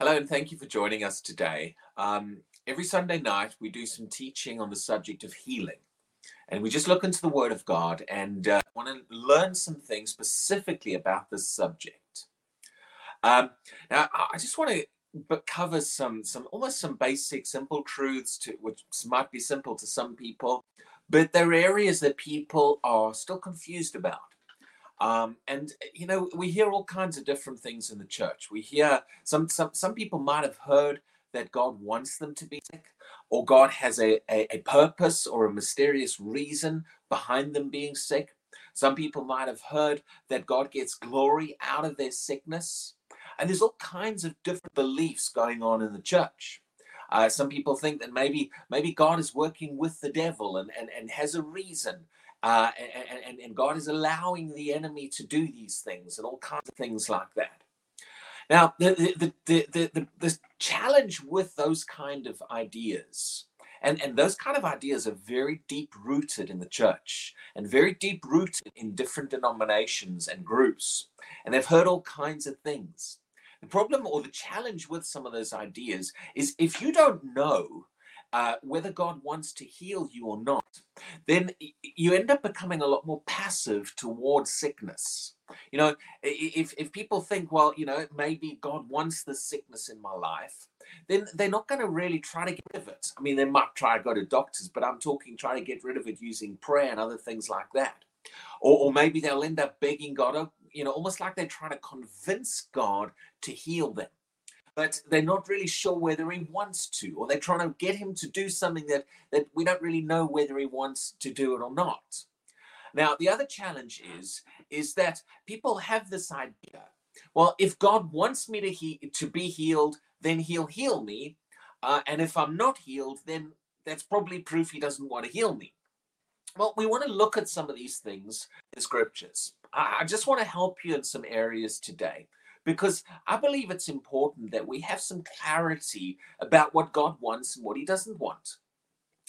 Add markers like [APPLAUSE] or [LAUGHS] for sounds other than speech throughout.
Hello, and thank you for joining us today. Um, every Sunday night, we do some teaching on the subject of healing. And we just look into the Word of God and uh, want to learn some things specifically about this subject. Um, now, I just want to but cover some some almost some basic simple truths to which might be simple to some people but there are areas that people are still confused about um, and you know we hear all kinds of different things in the church we hear some some some people might have heard that god wants them to be sick or god has a, a, a purpose or a mysterious reason behind them being sick some people might have heard that god gets glory out of their sickness and there's all kinds of different beliefs going on in the church. Uh, some people think that maybe maybe God is working with the devil and, and, and has a reason. Uh, and, and, and God is allowing the enemy to do these things and all kinds of things like that. Now, the, the, the, the, the, challenge with those kind of ideas and, and those kind of ideas are very deep rooted in the church and very deep rooted in different denominations and groups. And they've heard all kinds of things. The problem or the challenge with some of those ideas is if you don't know uh, whether God wants to heal you or not, then you end up becoming a lot more passive towards sickness. You know, if, if people think, well, you know, maybe God wants this sickness in my life, then they're not going to really try to get rid of it. I mean, they might try to go to doctors, but I'm talking try to get rid of it using prayer and other things like that. Or, or maybe they'll end up begging God, oh, you know, almost like they're trying to convince God to heal them. But they're not really sure whether he wants to, or they're trying to get him to do something that, that we don't really know whether he wants to do it or not. Now, the other challenge is, is that people have this idea. Well, if God wants me to he, to be healed, then he'll heal me. Uh, and if I'm not healed, then that's probably proof he doesn't want to heal me. Well, we want to look at some of these things in scriptures. I just want to help you in some areas today because I believe it's important that we have some clarity about what God wants and what He doesn't want.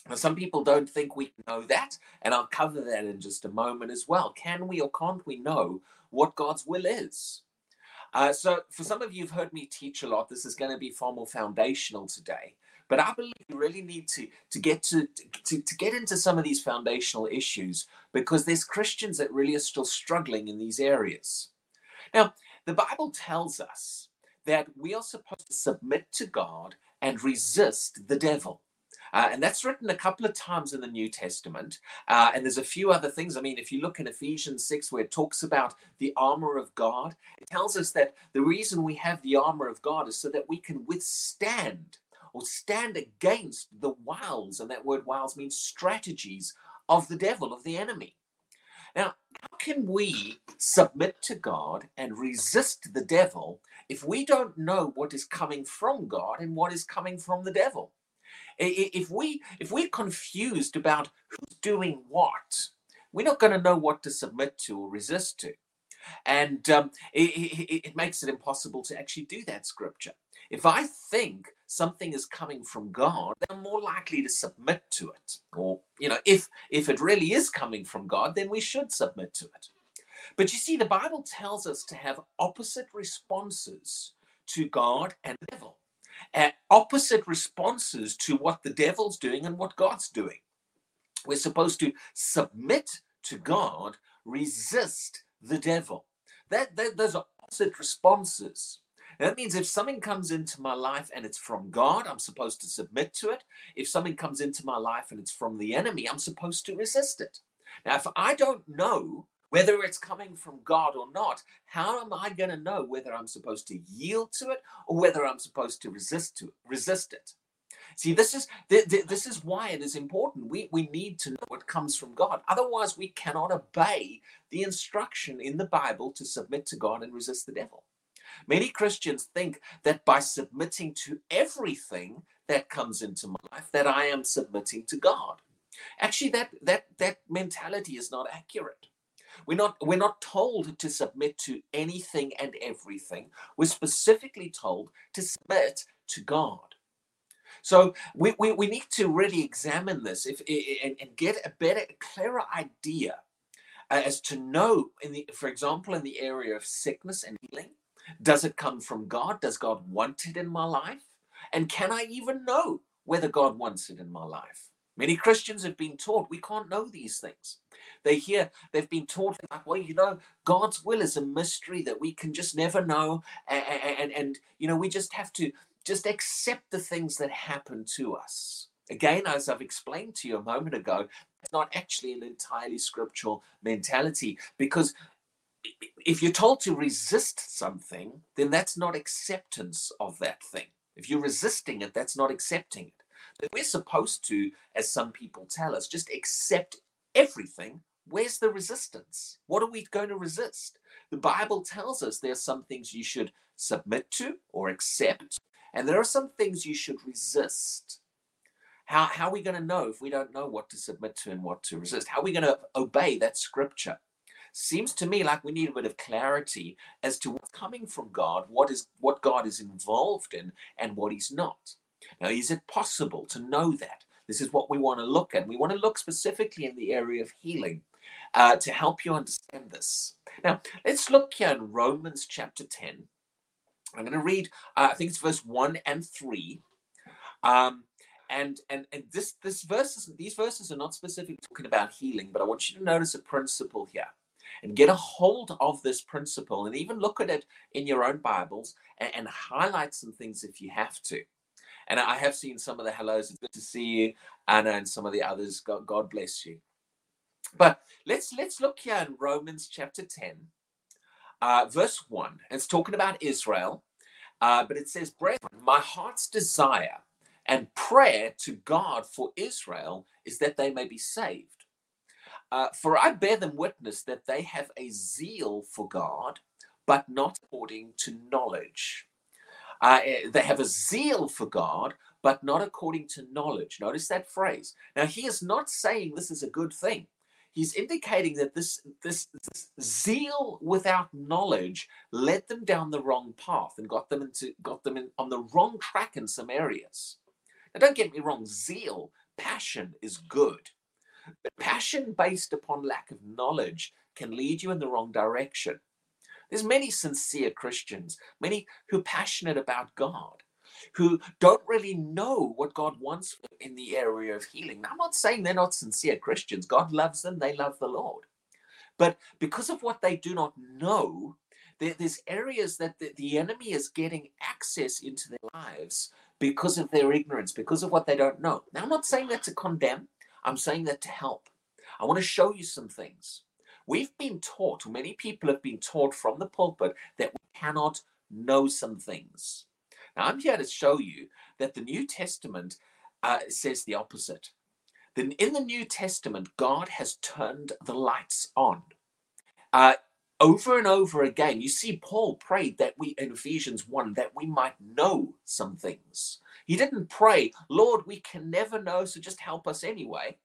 Now, some people don't think we know that, and I'll cover that in just a moment as well. Can we or can't we know what God's will is? Uh, so, for some of you who've heard me teach a lot, this is going to be far more foundational today. But I believe you really need to to get to, to to get into some of these foundational issues because there's Christians that really are still struggling in these areas. Now, the Bible tells us that we are supposed to submit to God and resist the devil. Uh, and that's written a couple of times in the New Testament. Uh, and there's a few other things. I mean, if you look in Ephesians 6, where it talks about the armor of God, it tells us that the reason we have the armor of God is so that we can withstand or stand against the wiles, and that word wiles means strategies of the devil, of the enemy. Now, how can we submit to God and resist the devil if we don't know what is coming from God and what is coming from the devil? If we if we're confused about who's doing what, we're not going to know what to submit to or resist to, and um, it, it, it makes it impossible to actually do that. Scripture. If I think something is coming from God, then I'm more likely to submit to it. Or, you know, if if it really is coming from God, then we should submit to it. But you see, the Bible tells us to have opposite responses to God and devil. Uh, opposite responses to what the devil's doing and what God's doing. We're supposed to submit to God, resist the devil. That, that those are opposite responses. That means if something comes into my life and it's from God, I'm supposed to submit to it. If something comes into my life and it's from the enemy, I'm supposed to resist it. Now, if I don't know whether it's coming from God or not, how am I going to know whether I'm supposed to yield to it or whether I'm supposed to resist to resist it? See, this is this is why it is important. We we need to know what comes from God. Otherwise, we cannot obey the instruction in the Bible to submit to God and resist the devil. Many Christians think that by submitting to everything that comes into my life, that I am submitting to God. Actually, that that that mentality is not accurate. We're not we're not told to submit to anything and everything. We're specifically told to submit to God. So we, we, we need to really examine this if, and, and get a better, clearer idea uh, as to know, in the, for example, in the area of sickness and healing, Does it come from God? Does God want it in my life? And can I even know whether God wants it in my life? Many Christians have been taught we can't know these things. They hear, they've been taught, like, well, you know, God's will is a mystery that we can just never know. And, and, and, you know, we just have to just accept the things that happen to us. Again, as I've explained to you a moment ago, it's not actually an entirely scriptural mentality because if you're told to resist something, then that's not acceptance of that thing. If you're resisting it, that's not accepting it. But we're supposed to, as some people tell us, just accept everything. Where's the resistance? What are we going to resist? The Bible tells us there are some things you should submit to or accept, and there are some things you should resist. How, how are we going to know if we don't know what to submit to and what to resist? How are we going to obey that scripture? Seems to me like we need a bit of clarity as to what's coming from God, what is what God is involved in, and what He's not. Now, is it possible to know that? This is what we want to look at. We want to look specifically in the area of healing uh, to help you understand this. Now, let's look here in Romans chapter 10. I'm going to read, uh, I think it's verse 1 and 3. Um, and and and this this verses these verses are not specifically talking about healing but i want you to notice a principle here and get a hold of this principle and even look at it in your own bibles and, and highlight some things if you have to. And i have seen some of the hellos it's good to see you anna and some of the others. God, god bless you. But let's let's look here in romans chapter 10 uh, verse 1 it's talking about israel uh, but it says brethren my heart's desire and prayer to God for Israel is that they may be saved. Uh, for I bear them witness that they have a zeal for God, but not according to knowledge. Uh, eh, they have a zeal for God, but not according to knowledge. Notice that phrase. Now, he is not saying this is a good thing. He's indicating that this, this, this zeal without knowledge led them down the wrong path and got them into got them in, on the wrong track in some areas. Now, don't get me wrong, zeal, passion is good. But passion based upon lack of knowledge can lead you in the wrong direction. There's many sincere Christians, many who are passionate about God, who don't really know what God wants in the area of healing. Now, I'm not saying they're not sincere Christians. God loves them, they love the Lord. But because of what they do not know, there's areas that the enemy is getting access into their lives because of their ignorance, because of what they don't know. Now, I'm not saying that to condemn, I'm saying that to help. I want to show you some things. We've been taught, many people have been taught from the pulpit, that we cannot know some things. Now, I'm here to show you that the New Testament uh, says the opposite. Then in the New Testament, God has turned the lights on. Uh, over and over again, you see Paul prayed that we, in Ephesians 1, that we might know some things. He didn't pray, Lord, we can never know, so just help us anyway.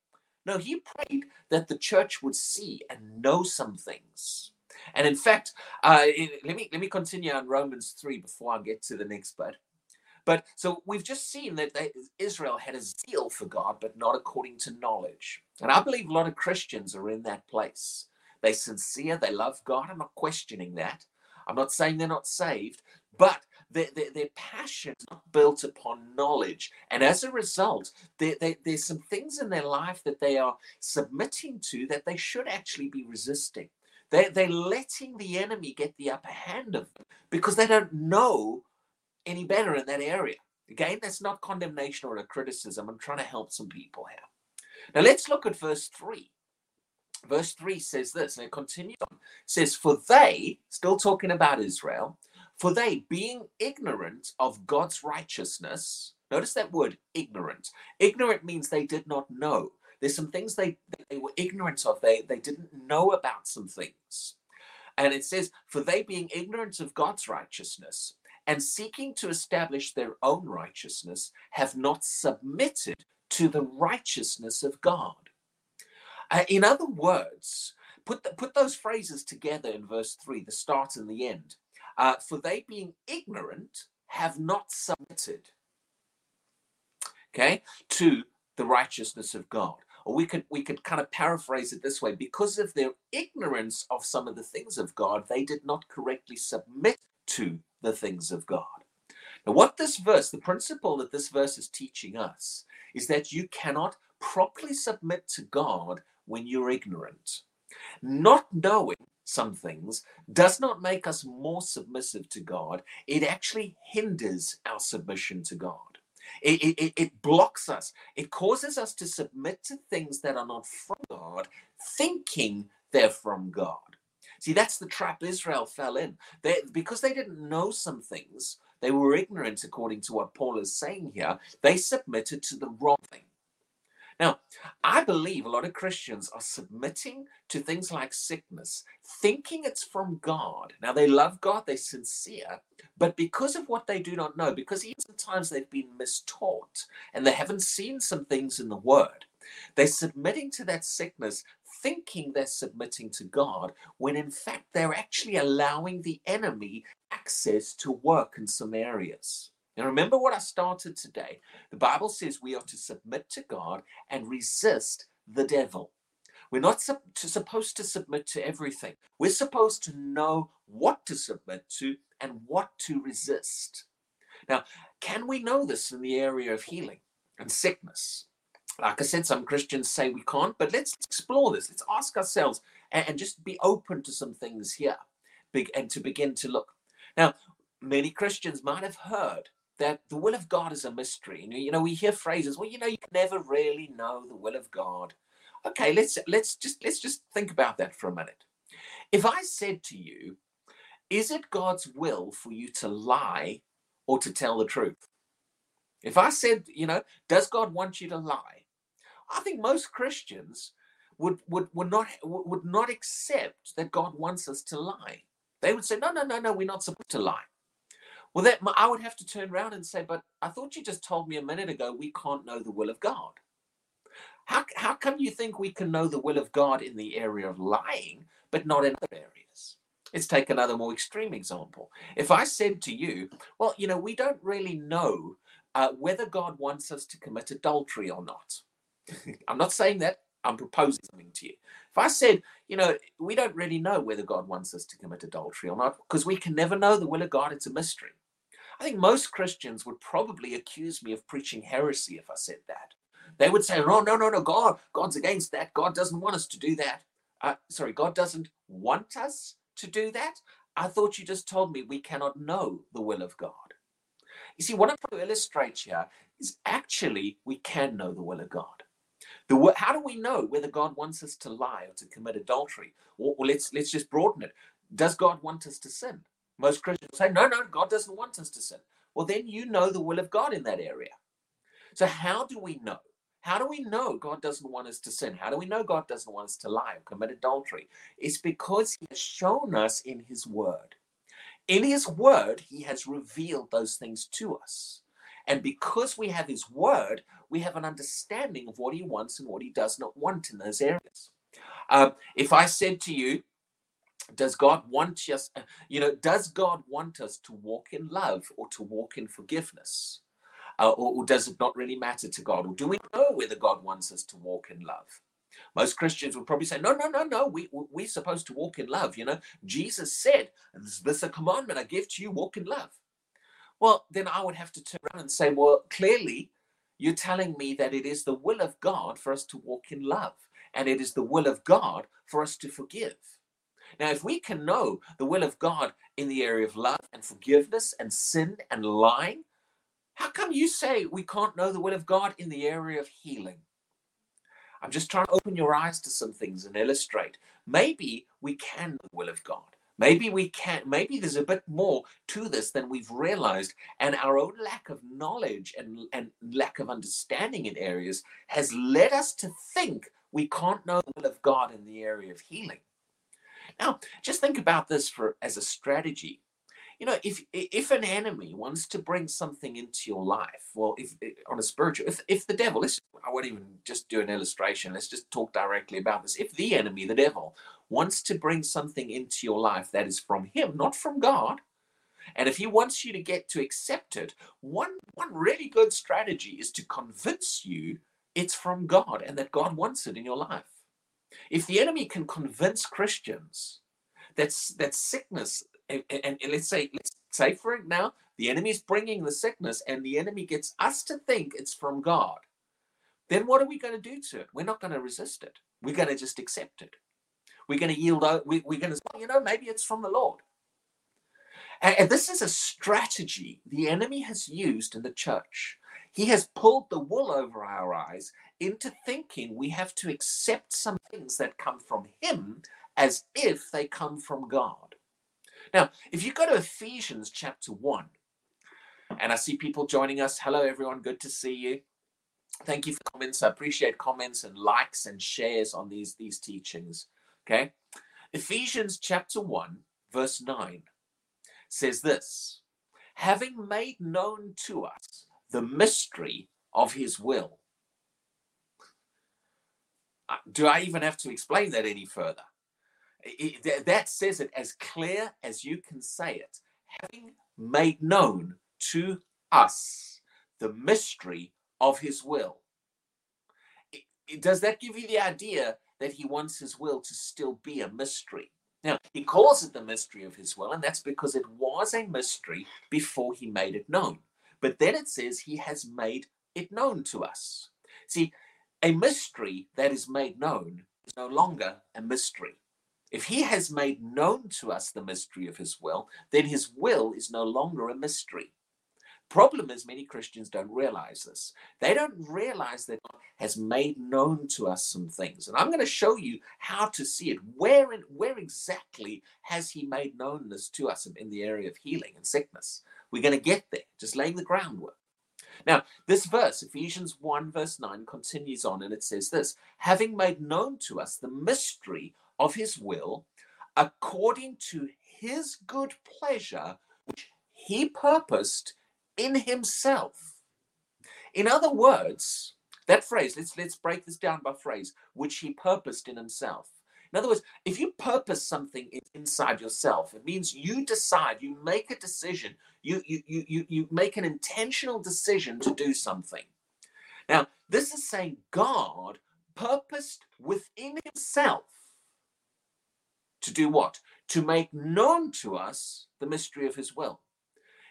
No, he prayed that the church would see and know some things. And in fact, uh, let me let me continue on Romans 3 before I get to the next bit. But so we've just seen that they, Israel had a zeal for God, but not according to knowledge. And I believe a lot of Christians are in that place. They're sincere. They love God. I'm not questioning that. I'm not saying they're not saved, but their, their, their passion is not built upon knowledge. And as a result, there, there, there's some things in their life that they are submitting to that they should actually be resisting. They're, they're letting the enemy get the upper hand of them because they don't know any better in that area. Again, that's not condemnation or a criticism. I'm trying to help some people here. Now let's look at verse 3 verse 3 says this, and it continues on. It says, For they, still talking about Israel, for they, being ignorant of God's righteousness, notice that word ignorant. Ignorant means they did not know. There's some things they, they were ignorant of, they, they didn't know about some things. And it says, For they, being ignorant of God's righteousness, and seeking to establish their own righteousness, have not submitted to the righteousness of God. Uh, in other words, put, the, put those phrases together in verse 3, the start and the end. Uh, for they being ignorant have not submitted, okay, to the righteousness of God. Or we could we could kind of paraphrase it this way: because of their ignorance of some of the things of God, they did not correctly submit to the things of God. Now, what this verse, the principle that this verse is teaching us, is that you cannot properly submit to God when you're ignorant. Not knowing some things does not make us more submissive to God, it actually hinders our submission to God. It, it, it, blocks us. It causes us to submit to things that are not from God, thinking they're from God. See, that's the trap Israel fell in. They, because they didn't know some things, they were ignorant, according to what Paul is saying here. They submitted to the wrong thing. Now, I believe a lot of Christians are submitting to things like sickness, thinking it's from God. Now, they love God, they're sincere, but because of what they do not know, because even sometimes they've been mistaught and they haven't seen some things in the Word, they're submitting to that sickness, thinking they're submitting to God, when in fact they're actually allowing the enemy access to work in some areas. Now, remember what I started today. The Bible says we are to submit to God and resist the devil. We're not to, supposed to submit to everything. We're supposed to know what to submit to and what to resist. Now, can we know this in the area of healing and sickness? Like I said, some Christians say we can't, but let's explore this. Let's ask ourselves and, and just be open to some things here and to begin to look. Now, many Christians might have heard that the will of God is a mystery. You know, we hear phrases, well, you know, you can never really know the will of God. Okay, let's let's just let's just think about that for a minute. If I said to you, is it God's will for you to lie or to tell the truth? If I said, you know, does God want you to lie? I think most Christians would would would not would not accept that God wants us to lie. They would say, no, no, no, no, we're not supposed to lie. Well, that I would have to turn around and say, but I thought you just told me a minute ago we can't know the will of God. How, how come you think we can know the will of God in the area of lying, but not in other areas? Let's take another more extreme example. If I said to you, well, you know, we don't really know uh, whether God wants us to commit adultery or not. [LAUGHS] I'm not saying that. I'm proposing something to you. If I said, you know, we don't really know whether God wants us to commit adultery or not, because we can never know the will of God, it's a mystery. I think most Christians would probably accuse me of preaching heresy if I said that. They would say, "No, no, no, no, God, God's against that. God doesn't want us to do that." Uh, sorry, God doesn't want us to do that. I thought you just told me we cannot know the will of God. You see, what I'm trying to illustrate here is actually we can know the will of God. The, how do we know whether God wants us to lie or to commit adultery? Or, or let's let's just broaden it. Does God want us to sin? Most Christians say, no, no, God doesn't want us to sin. Well, then you know the will of God in that area. So, how do we know? How do we know God doesn't want us to sin? How do we know God doesn't want us to lie or commit adultery? It's because He has shown us in His Word. In His Word, He has revealed those things to us. And because we have His Word, we have an understanding of what He wants and what He does not want in those areas. Um, if I said to you, does God want us, you know, does God want us to walk in love or to walk in forgiveness? Uh, or, or, does it not really matter to God? Or do we know whether God wants us to walk in love? Most Christians would probably say, no, no, no, no, we, we're supposed to walk in love. You know, Jesus said, this is a commandment I give to you, walk in love. Well, then I would have to turn around and say, well, clearly you're telling me that it is the will of God for us to walk in love. And it is the will of God for us to forgive. Now, if we can know the will of God in the area of love and forgiveness and sin and lying, how come you say we can't know the will of God in the area of healing? I'm just trying to open your eyes to some things and illustrate. Maybe we can know the will of God. Maybe we can, maybe there's a bit more to this than we've realized. And our own lack of knowledge and, and lack of understanding in areas has led us to think we can't know the will of God in the area of healing. Now, just think about this for as a strategy. You know, if if an enemy wants to bring something into your life, well, if on a spiritual, if if the devil, let's, I won't even just do an illustration. Let's just talk directly about this. If the enemy, the devil, wants to bring something into your life that is from him, not from God, and if he wants you to get to accept it, one one really good strategy is to convince you it's from God and that God wants it in your life. If the enemy can convince Christians that, that sickness and, and, and let's say, let's say for it now, the enemy is bringing the sickness and the enemy gets us to think it's from God. Then what are we going to do to it? We're not going to resist it. We're going to just accept it. We're going to yield we're going to say, you know, maybe it's from the Lord. And this is a strategy the enemy has used in the church. He has pulled the wool over our eyes into thinking we have to accept some things that come from him as if they come from God. Now, if you go to Ephesians chapter 1, and I see people joining us. Hello, everyone. Good to see you. Thank you for comments. I appreciate comments and likes and shares on these, these teachings. Okay. Ephesians chapter 1, verse 9 says this having made known to us the mystery of his will. Uh, do I even have to explain that any further? It, that says it as clear as you can say it. Having made known to us the mystery of his will. It, it, does that give you the idea that he wants his will to still be a mystery? Now, he calls it the mystery of his will, and that's because it was a mystery before he made it known. But then it says he has made it known to us. See, a mystery that is made known is no longer a mystery. If he has made known to us the mystery of his will, then his will is no longer a mystery. Problem is, many Christians don't realize this. They don't realize that God has made known to us some things. And I'm going to show you how to see it. Where, in, where exactly has He made known this to us in, in the area of healing and sickness? We're going to get there, just laying the groundwork. Now, this verse, Ephesians 1, verse 9, continues on and it says this having made known to us the mystery of his will, according to his good pleasure, which he purposed in himself. In other words, that phrase, let's let's break this down by phrase, which he purposed in himself. In other words, if you purpose something inside yourself, it means you decide, you make a decision, you you you you make an intentional decision to do something. Now, this is saying God purposed within himself to do what? To make known to us the mystery of his will.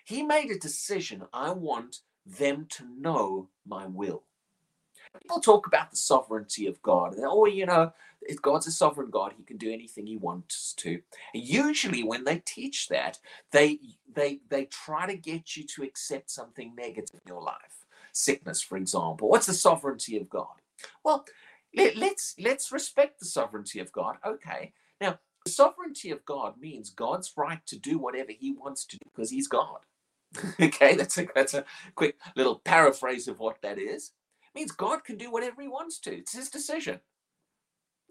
He made a decision. I want them to know my will. People talk about the sovereignty of God. Oh, you know, if God's a sovereign God, he can do anything he wants to. And usually when they teach that, they they they try to get you to accept something negative in your life. Sickness, for example. What's the sovereignty of God? Well, let, let's let's respect the sovereignty of God. Okay. Now, the sovereignty of God means God's right to do whatever he wants to do because he's God. [LAUGHS] okay, that's a that's a quick little paraphrase of what that is. Means God can do whatever he wants to. It's his decision.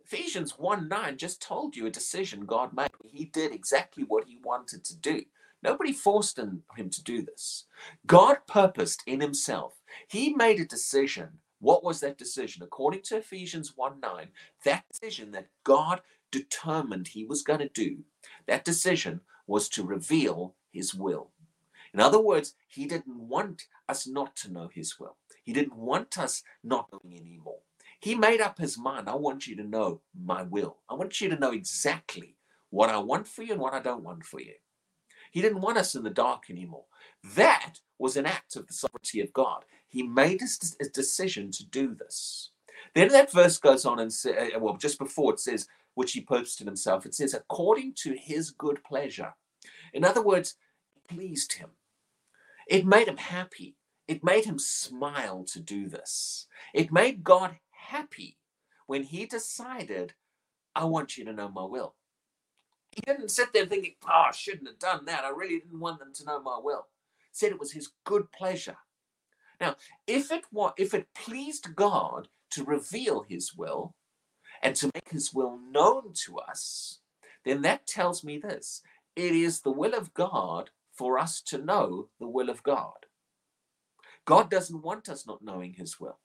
Ephesians 1 9 just told you a decision God made. He did exactly what he wanted to do. Nobody forced him to do this. God purposed in himself. He made a decision. What was that decision? According to Ephesians 1 9, that decision that God determined he was going to do, that decision was to reveal his will. In other words, he didn't want us not to know his will. He didn't want us not knowing anymore. He made up his mind. I want you to know my will. I want you to know exactly what I want for you and what I don't want for you. He didn't want us in the dark anymore. That was an act of the sovereignty of God. He made a decision to do this. Then that verse goes on and says, uh, well, just before it says, which he in himself, it says, according to his good pleasure. In other words, it pleased him. It made him happy. It made him smile to do this. It made God happy when he decided, I want you to know my will. He didn't sit there thinking, oh, I shouldn't have done that. I really didn't want them to know my will. He said it was his good pleasure. Now, if it was, if it pleased God to reveal his will and to make his will known to us, then that tells me this. It is the will of God for us to know the will of God. God doesn't want us not knowing his will.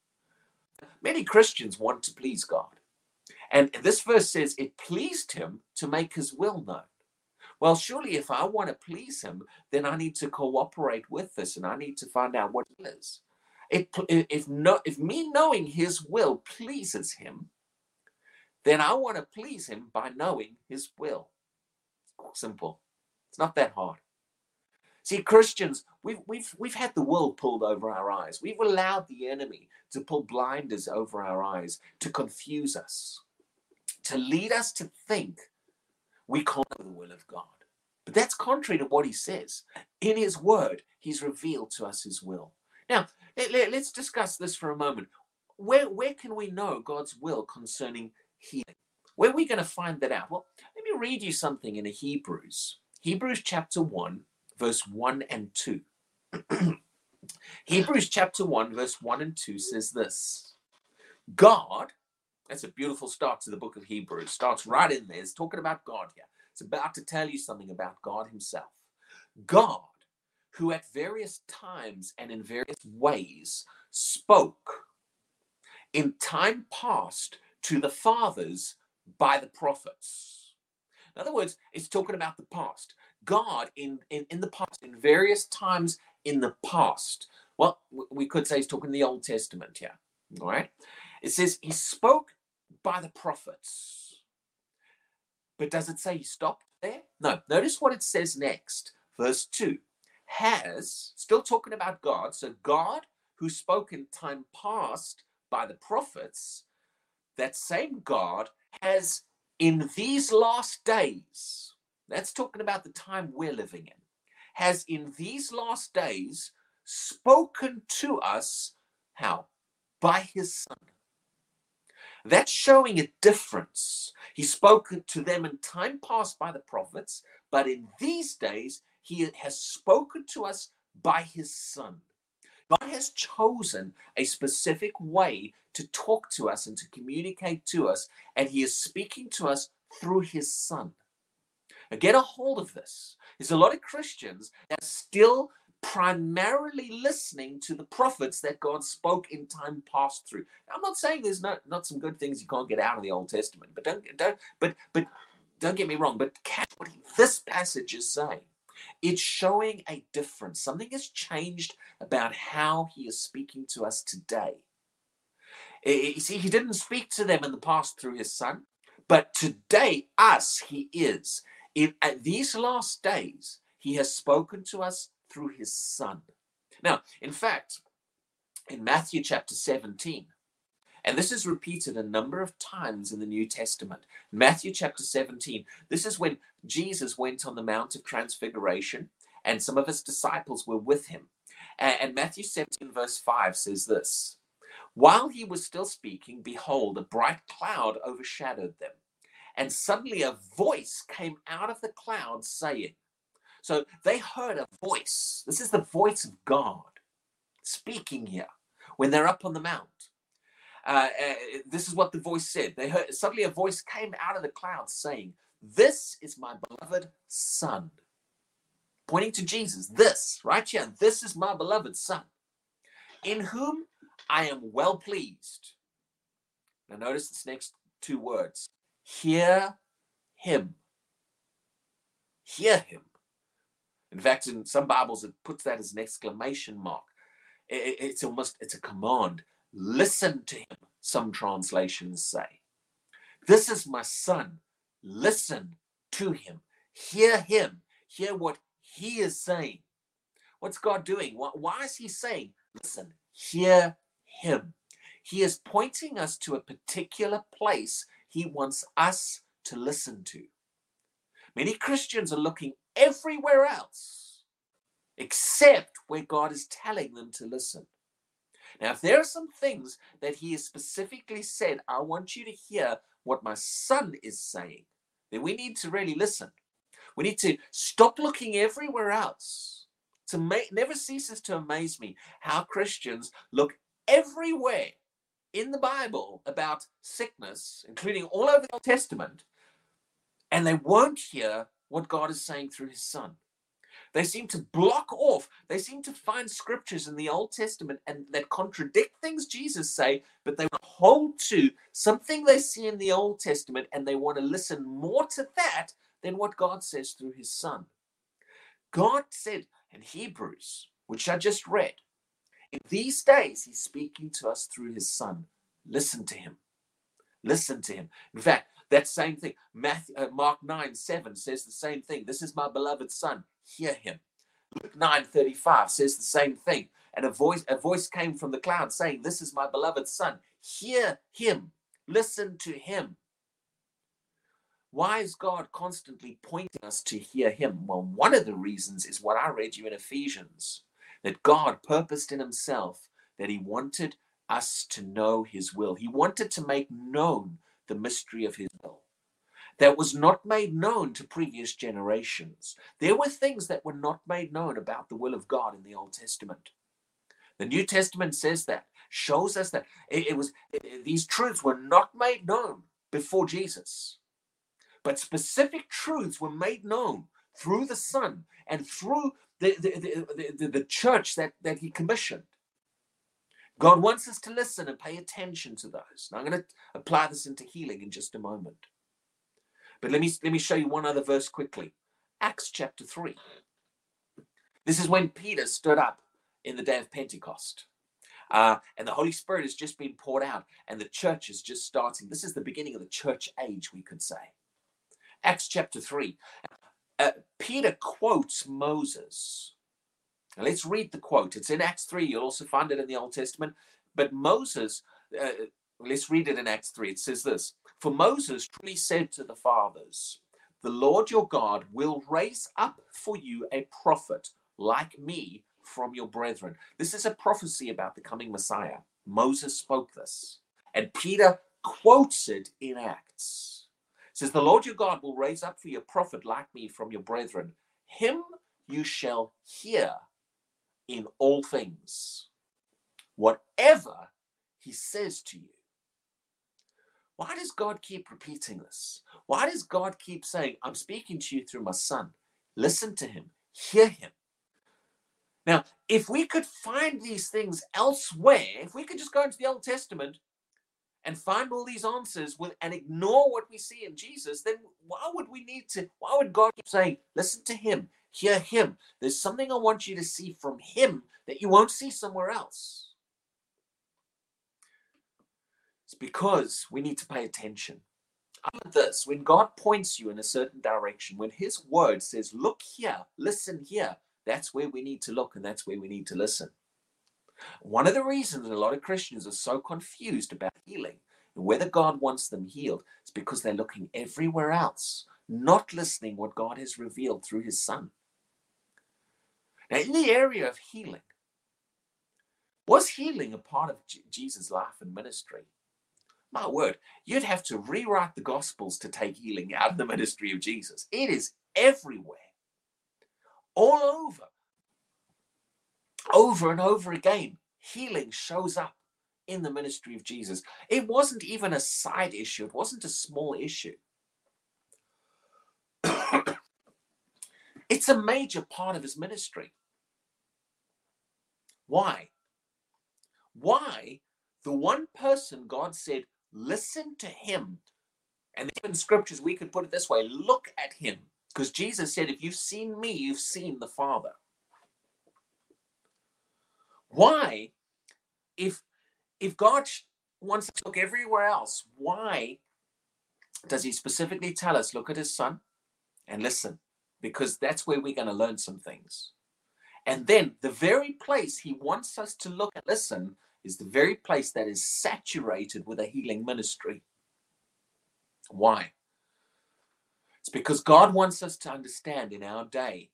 Many Christians want to please God. And this verse says it pleased him to make his will known. Well, surely if I want to please him, then I need to cooperate with this and I need to find out what it is. It, if, no, if me knowing his will pleases him, then I want to please him by knowing his will. Simple. It's not that hard. See, Christians, we've, we've, we've had the world pulled over our eyes. We've allowed the enemy to pull blinders over our eyes, to confuse us, to lead us to think we can't know the will of God. But that's contrary to what he says. In his word, he's revealed to us his will. Now, let, us discuss this for a moment. Where, where can we know God's will concerning healing? Where are we going to find that out? Well, let me read you something in Hebrews. Hebrews chapter 1, verse 1 and 2. [CLEARS THROAT] Hebrews chapter 1, verse 1 and 2 says this God, that's a beautiful start to the book of Hebrews, starts right in there. It's talking about God here. It's about to tell you something about God Himself. God, who at various times and in various ways spoke in time past to the fathers by the prophets. In other words, it's talking about the past. God in, in, in the past, in various times in the past. Well, we could say he's talking the Old Testament here. All right. It says he spoke by the prophets. But does it say he stopped there? No. Notice what it says next. Verse 2 has, still talking about God. So God, who spoke in time past by the prophets, that same God has in these last days that's talking about the time we're living in, has in these last days spoken to us how? By his son. That's showing a difference. He spoke to them in time past by the prophets, but in these days, he has spoken to us by his son. God has chosen a specific way to talk to us and to communicate to us, and he is speaking to us through his son. Now get a hold of this. There's a lot of Christians that are still primarily listening to the prophets that God spoke in time past through. I'm not saying there's not, not some good things you can't get out of the Old Testament, but don't don't but but don't get me wrong, but catch what this passage is saying. It's showing a difference. Something has changed about how he is speaking to us today. You see, he didn't speak to them in the past through his son, but today, us, he is. In, at these last days, he has spoken to us through his son. Now, in fact, in Matthew chapter 17, and this is repeated a number of times in the New Testament. Matthew chapter 17, this is when Jesus went on the Mount of Transfiguration, and some of his disciples were with him. And Matthew 17, verse 5 says this While he was still speaking, behold, a bright cloud overshadowed them and suddenly a voice came out of the cloud saying, So they heard a voice. This is the voice of God speaking here when they're up on the mount. Uh, uh, this is what the voice said. They heard suddenly a voice came out of the cloud saying, This is my beloved son. Pointing to Jesus, this right here, this is my beloved son, in whom I am well pleased. Now, notice this next two words Hear him. Hear him. In fact, in some Bibles, it puts that as an exclamation mark. It's almost it's a command. Listen to him. Some translations say, "This is my son. Listen to him. Hear him. Hear what he is saying." What's God doing? Why is he saying, "Listen, hear him"? He is pointing us to a particular place he wants us to listen to. Many Christians are looking everywhere else except where God is telling them to listen. Now, if there are some things that he has specifically said, I want you to hear what my son is saying, then we need to really listen. We need to stop looking everywhere else. To make, never ceases to amaze me how Christians look everywhere in the Bible about sickness, including all over the Old Testament, and they won't hear what God is saying through his son. They seem to block off, they seem to find scriptures in the Old Testament and that contradict things Jesus say, but they hold to something they see in the Old Testament and they want to listen more to that than what God says through his son. God said in Hebrews, which I just read, in these days, he's speaking to us through his son. Listen to him. Listen to him. In fact, That same thing. Matthew, uh, Mark 9 7 says the same thing. This is my beloved son. Hear him. Luke 9 35 says the same thing. And a voice, a voice came from the cloud saying, This is my beloved son. Hear him. Listen to him. Why is God constantly pointing us to hear him? Well, one of the reasons is what I read you in Ephesians that God purposed in himself that he wanted us to know his will. He wanted to make known the mystery of his will that was not made known to previous generations. There were things that were not made known about the will of God in the Old Testament. The New Testament says that, shows us that it, it was it, these truths were not made known before Jesus. But specific truths were made known through the Son and through the, the, the, the, church that, that he commissioned. God wants us to listen and pay attention to those. Now I'm going to apply this into healing in just a moment. But let me let me show you one other verse quickly. Acts chapter 3. This is when Peter stood up in the day of Pentecost. Uh, and the Holy Spirit has just been poured out, and the church is just starting. This is the beginning of the church age, we could say. Acts chapter 3. Uh, Peter quotes Moses. Now let's read the quote. It's in Acts 3. You'll also find it in the Old Testament. But Moses, uh, let's read it in Acts 3. It says this For Moses truly said to the fathers, The Lord your God will raise up for you a prophet like me from your brethren. This is a prophecy about the coming Messiah. Moses spoke this. And Peter quotes it in Acts. Says, The Lord your God will raise up for you a prophet like me from your brethren. Him you shall hear in all things, whatever he says to you. Why does God keep repeating this? Why does God keep saying, I'm speaking to you through my son? Listen to him, hear him. Now, if we could find these things elsewhere, if we could just go into the Old Testament and find all these answers with, and ignore what we see in Jesus, then why would we need to? Why would God keep saying, listen to him, hear him? There's something I want you to see from him that you won't see somewhere else. It's because we need to pay attention. After this, when God points you in a certain direction, when his word says, look here, listen here, that's where we need to look and that's where we need to listen. One of the reasons a lot of Christians are so confused about healing and whether God wants them healed, it's because they're looking everywhere else, not listening what God has revealed through his son. Now, in the area of healing, was healing a part of Jesus' life and ministry? My word, you'd have to rewrite the Gospels to take healing out of the ministry of Jesus. It is everywhere all over. Over and over again, healing shows up in the ministry of Jesus. It wasn't even a side issue, it wasn't a small issue. it's a major part of his ministry. Why? Why the one person God said, listen to him, and in scriptures we could put it this way look at him because Jesus said, if you've seen me, you've seen the Father. Why, if if God wants to look everywhere else, why does he specifically tell us, look at his son and listen? Because that's where we're going to learn some things. And then the very place he wants us to look and listen is the very place that is saturated with a healing ministry. Why? It's because God wants us to understand in our day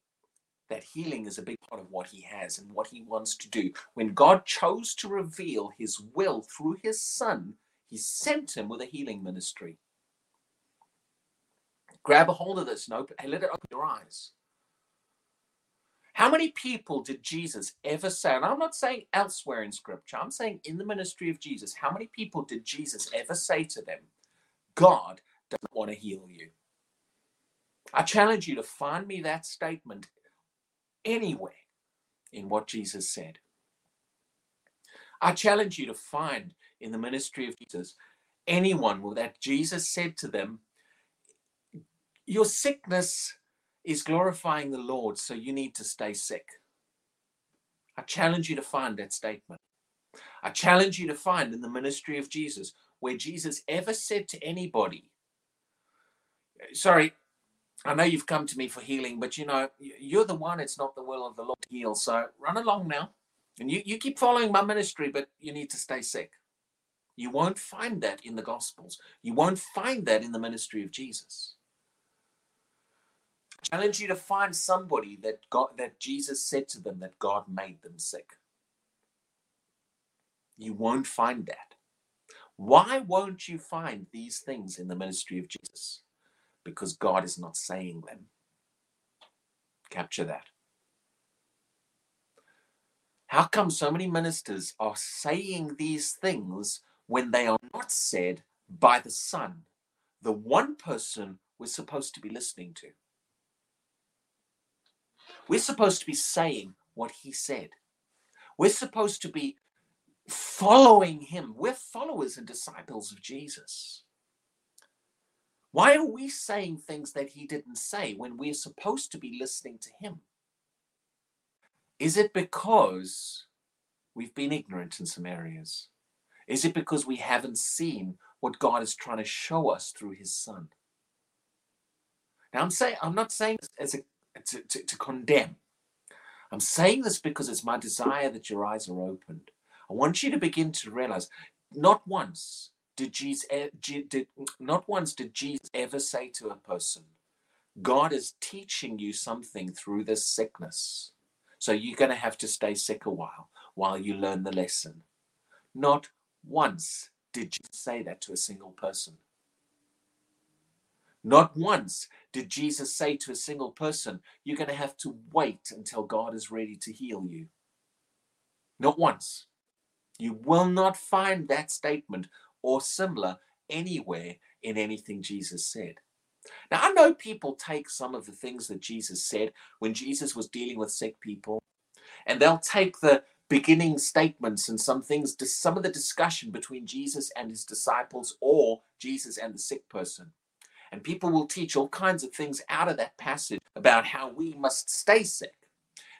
that healing is a big part of what he has and what he wants to do. When God chose to reveal his will through his son, he sent him with a healing ministry. Grab a hold of this and, open, and let it open your eyes. How many people did Jesus ever say? And I'm not saying elsewhere in scripture, I'm saying in the ministry of Jesus. How many people did Jesus ever say to them, God doesn't want to heal you? I challenge you to find me that statement anywhere in what Jesus said. I challenge you to find in the ministry of Jesus anyone that Jesus said to them, Your sickness is glorifying the Lord, so you need to stay sick. I challenge you to find that statement. I challenge you to find in the ministry of Jesus where Jesus ever said to anybody, sorry, I know you've come to me for healing, but you know, you're the one, it's not the will of the Lord to heal. So run along now. And you, you keep following my ministry, but you need to stay sick. You won't find that in the Gospels. You won't find that in the ministry of Jesus. I challenge you to find somebody that God that Jesus said to them that God made them sick. You won't find that. Why won't you find these things in the ministry of Jesus? Because God is not saying them. Capture that. How come so many ministers are saying these things when they are not said by the Son, the one person we're supposed to be listening to? We're supposed to be saying what he said. We're supposed to be following him. We're followers and disciples of Jesus. Why are we saying things that he didn't say when we're supposed to be listening to him? Is it because we've been ignorant in some areas? Is it because we haven't seen what God is trying to show us through his son? Now I'm saying I'm not saying this a to, to, to condemn. I'm saying this because it's my desire that your eyes are opened. I want you to begin to realize not once did Jesus did, not once did Jesus ever say to a person, God is teaching you something through this sickness. So you're going to have to stay sick a while while you learn the lesson. Not once did Jesus say that to a single person. Not once did Jesus say to a single person, You're going to have to wait until God is ready to heal you. Not once. You will not find that statement or similar anywhere in anything Jesus said. Now, I know people take some of the things that Jesus said when Jesus was dealing with sick people, and they'll take the beginning statements and some things, some of the discussion between Jesus and his disciples or Jesus and the sick person. And people will teach all kinds of things out of that passage about how we must stay sick.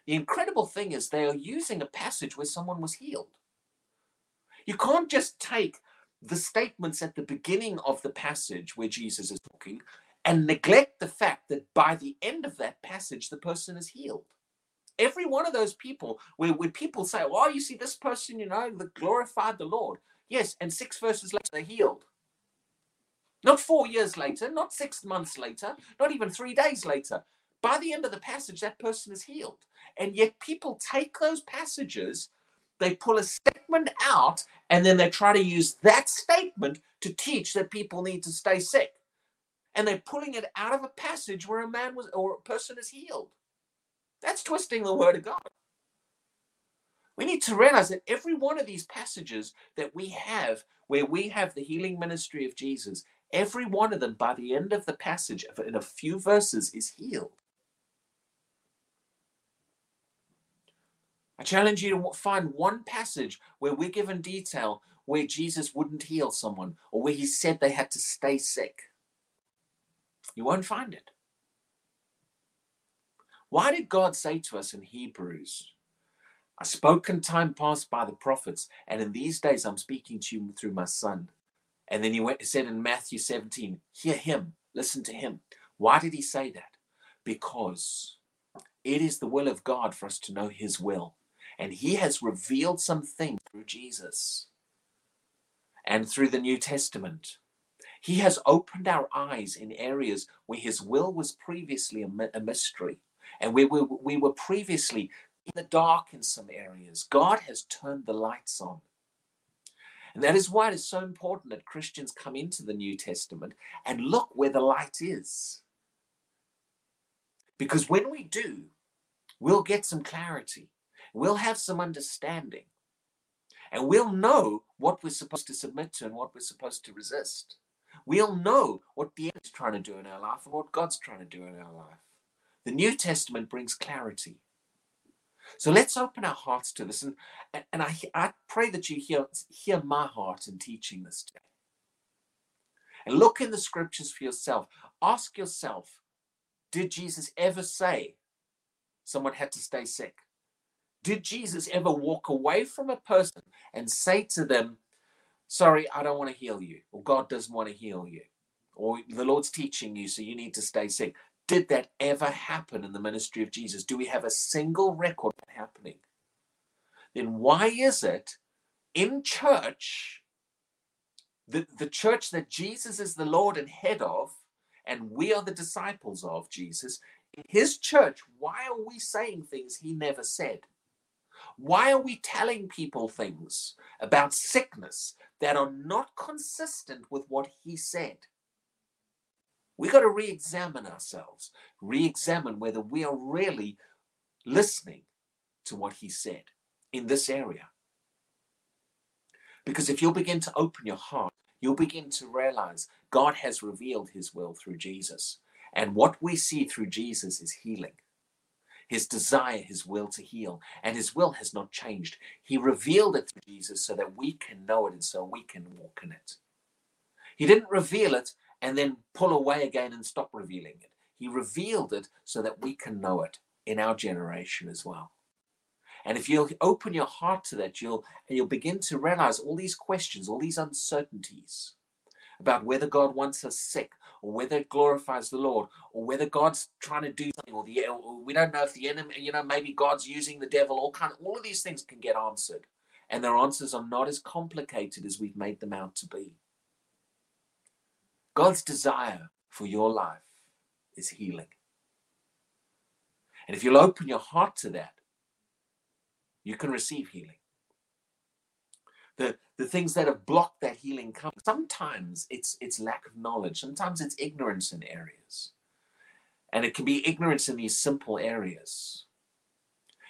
The incredible thing is they are using a passage where someone was healed. You can't just take the statements at the beginning of the passage where Jesus is talking and neglect the fact that by the end of that passage, the person is healed. Every one of those people, where, where people say, Oh, you see, this person, you know, that glorified the Lord. Yes, and six verses later, they're healed. Not four years later, not six months later, not even three days later. By the end of the passage, that person is healed. And yet, people take those passages they pull a statement out and then they try to use that statement to teach that people need to stay sick. And they're pulling it out of a passage where a man was or a person is healed. That's twisting the word of God. We need to realize that every one of these passages that we have, where we have the healing ministry of Jesus, every one of them by the end of the passage, in a few verses, is healed. I challenge you to find one passage where we're given detail where Jesus wouldn't heal someone or where he said they had to stay sick. You won't find it. Why did God say to us in Hebrews, I spoke in time past by the prophets, and in these days I'm speaking to you through my son. And then he went, said in Matthew 17, hear him, listen to him. Why did he say that? Because it is the will of God for us to know his will. And he has revealed some things through Jesus and through the New Testament. He has opened our eyes in areas where his will was previously a, mystery and where we, we were previously in the dark in some areas. God has turned the lights on. And that is why it is so important that Christians come into the New Testament and look where the light is. Because when we do, we'll get some clarity we'll have some understanding and we'll know what we're supposed to submit to and what we're supposed to resist. We'll know what the enemy's trying to do in our life and what God's trying to do in our life. The New Testament brings clarity. So let's open our hearts to this. And, and I, I pray that you hear, hear my heart in teaching this today. And look in the scriptures for yourself. Ask yourself Did Jesus ever say someone had to stay sick? Did Jesus ever walk away from a person and say to them, Sorry, I don't want to heal you, or God doesn't want to heal you? or the Lord's teaching you, so you need to stay sick. Did that ever happen in the ministry of Jesus? Do we have a single record of happening? Then why is it in church, the, the church that Jesus is the Lord and head of, and we are the disciples of Jesus, his church, why are we saying things he never said? Why are we telling people things about sickness that are not consistent with what he said? We got to re examine ourselves, re examine whether we are really listening to what he said in this area. Because if you'll begin to open your heart, you'll begin to realize God has revealed his will through Jesus. And what we see through Jesus is healing. His desire, his will to heal. And his will has not changed. He revealed it through Jesus so that we can know it and so we can walk in it. He didn't reveal it and then pull away again and stop revealing it. He revealed it so that we can know it in our generation as well. And if you'll open your heart to that, you'll you'll begin to realize all these questions, all these uncertainties about whether God wants us sick, or whether it glorifies the Lord, or whether God's trying to do something, or the or we don't know if the enemy, you know, maybe God's using the devil. All kind, of, all of these things can get answered, and their answers are not as complicated as we've made them out to be. God's desire for your life is healing, and if you'll open your heart to that, you can receive healing. The, the things that have blocked that healing come. Sometimes it's it's lack of knowledge. Sometimes it's ignorance in areas. And it can be ignorance in these simple areas.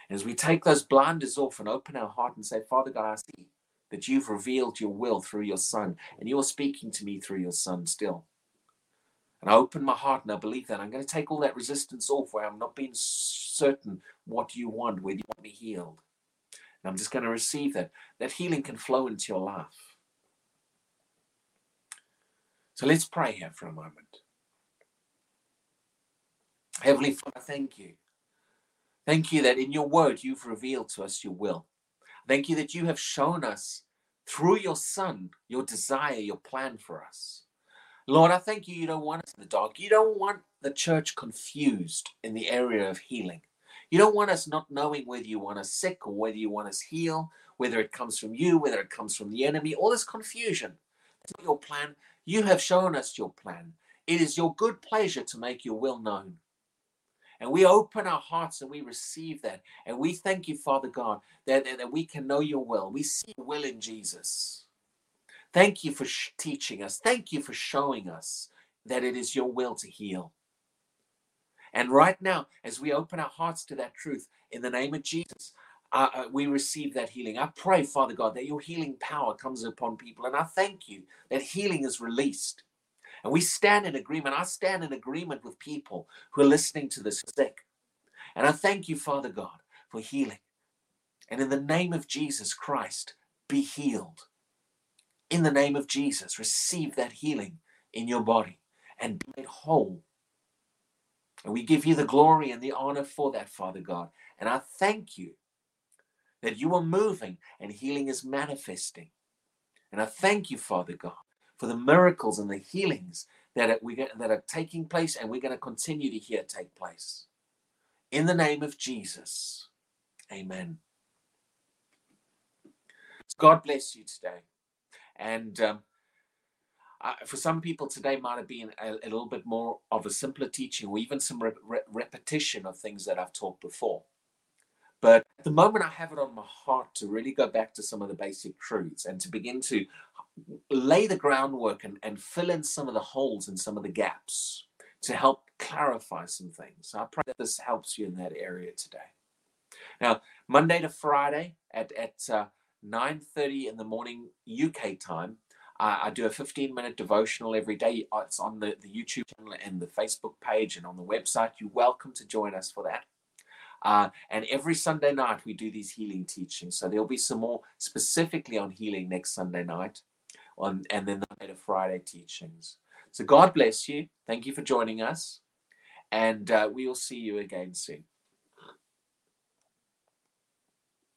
As we take those blinders off and open our heart and say, Father God, I see that you've revealed your will through your son, and you're speaking to me through your son still. And I open my heart and I believe that I'm going to take all that resistance off where I'm not being certain what you want, whether you want me healed. And I'm just going to receive that. That healing can flow into your life. So let's pray here for a moment. Heavenly Father, thank you. Thank you that in your word you've revealed to us your will. Thank you that you have shown us through your Son your desire, your plan for us. Lord, I thank you. You don't want us in the dark. You don't want the church confused in the area of healing. You don't want us not knowing whether you want us sick or whether you want us heal, whether it comes from you, whether it comes from the enemy, all this confusion. That's not your plan. You have shown us your plan. It is your good pleasure to make your will known. And we open our hearts and we receive that. And we thank you, Father God, that, that, that we can know your will. We see your will in Jesus. Thank you for sh- teaching us. Thank you for showing us that it is your will to heal. And right now, as we open our hearts to that truth, in the name of Jesus, uh, uh, we receive that healing. I pray, Father God, that your healing power comes upon people. And I thank you that healing is released. And we stand in agreement. I stand in agreement with people who are listening to this sick. And I thank you, Father God, for healing. And in the name of Jesus Christ, be healed. In the name of Jesus, receive that healing in your body and be made whole and we give you the glory and the honor for that, Father God. And I thank you that you are moving and healing is manifesting. And I thank you, Father God, for the miracles and the healings that are, we, that are taking place and we're going to continue to hear take place. In the name of Jesus, amen. God bless you today. And um, uh, for some people today might have been a, a, little bit more of a simpler teaching or even some re- re- repetition of things that I've taught before. But at the moment, I have it on my heart to really go back to some of the basic truths and to begin to lay the groundwork and, and fill in some of the holes and some of the gaps to help clarify some things. So I pray that this helps you in that area today. Now, Monday to Friday at, at uh, 9.30 in the morning UK time, uh, I do a 15 minute devotional every day. It's on the, the YouTube channel and the Facebook page and on the website. You're welcome to join us for that. Uh, and every Sunday night, we do these healing teachings. So there'll be some more specifically on healing next Sunday night, on, and then the to Friday teachings. So God bless you. Thank you for joining us. And uh, we will see you again soon.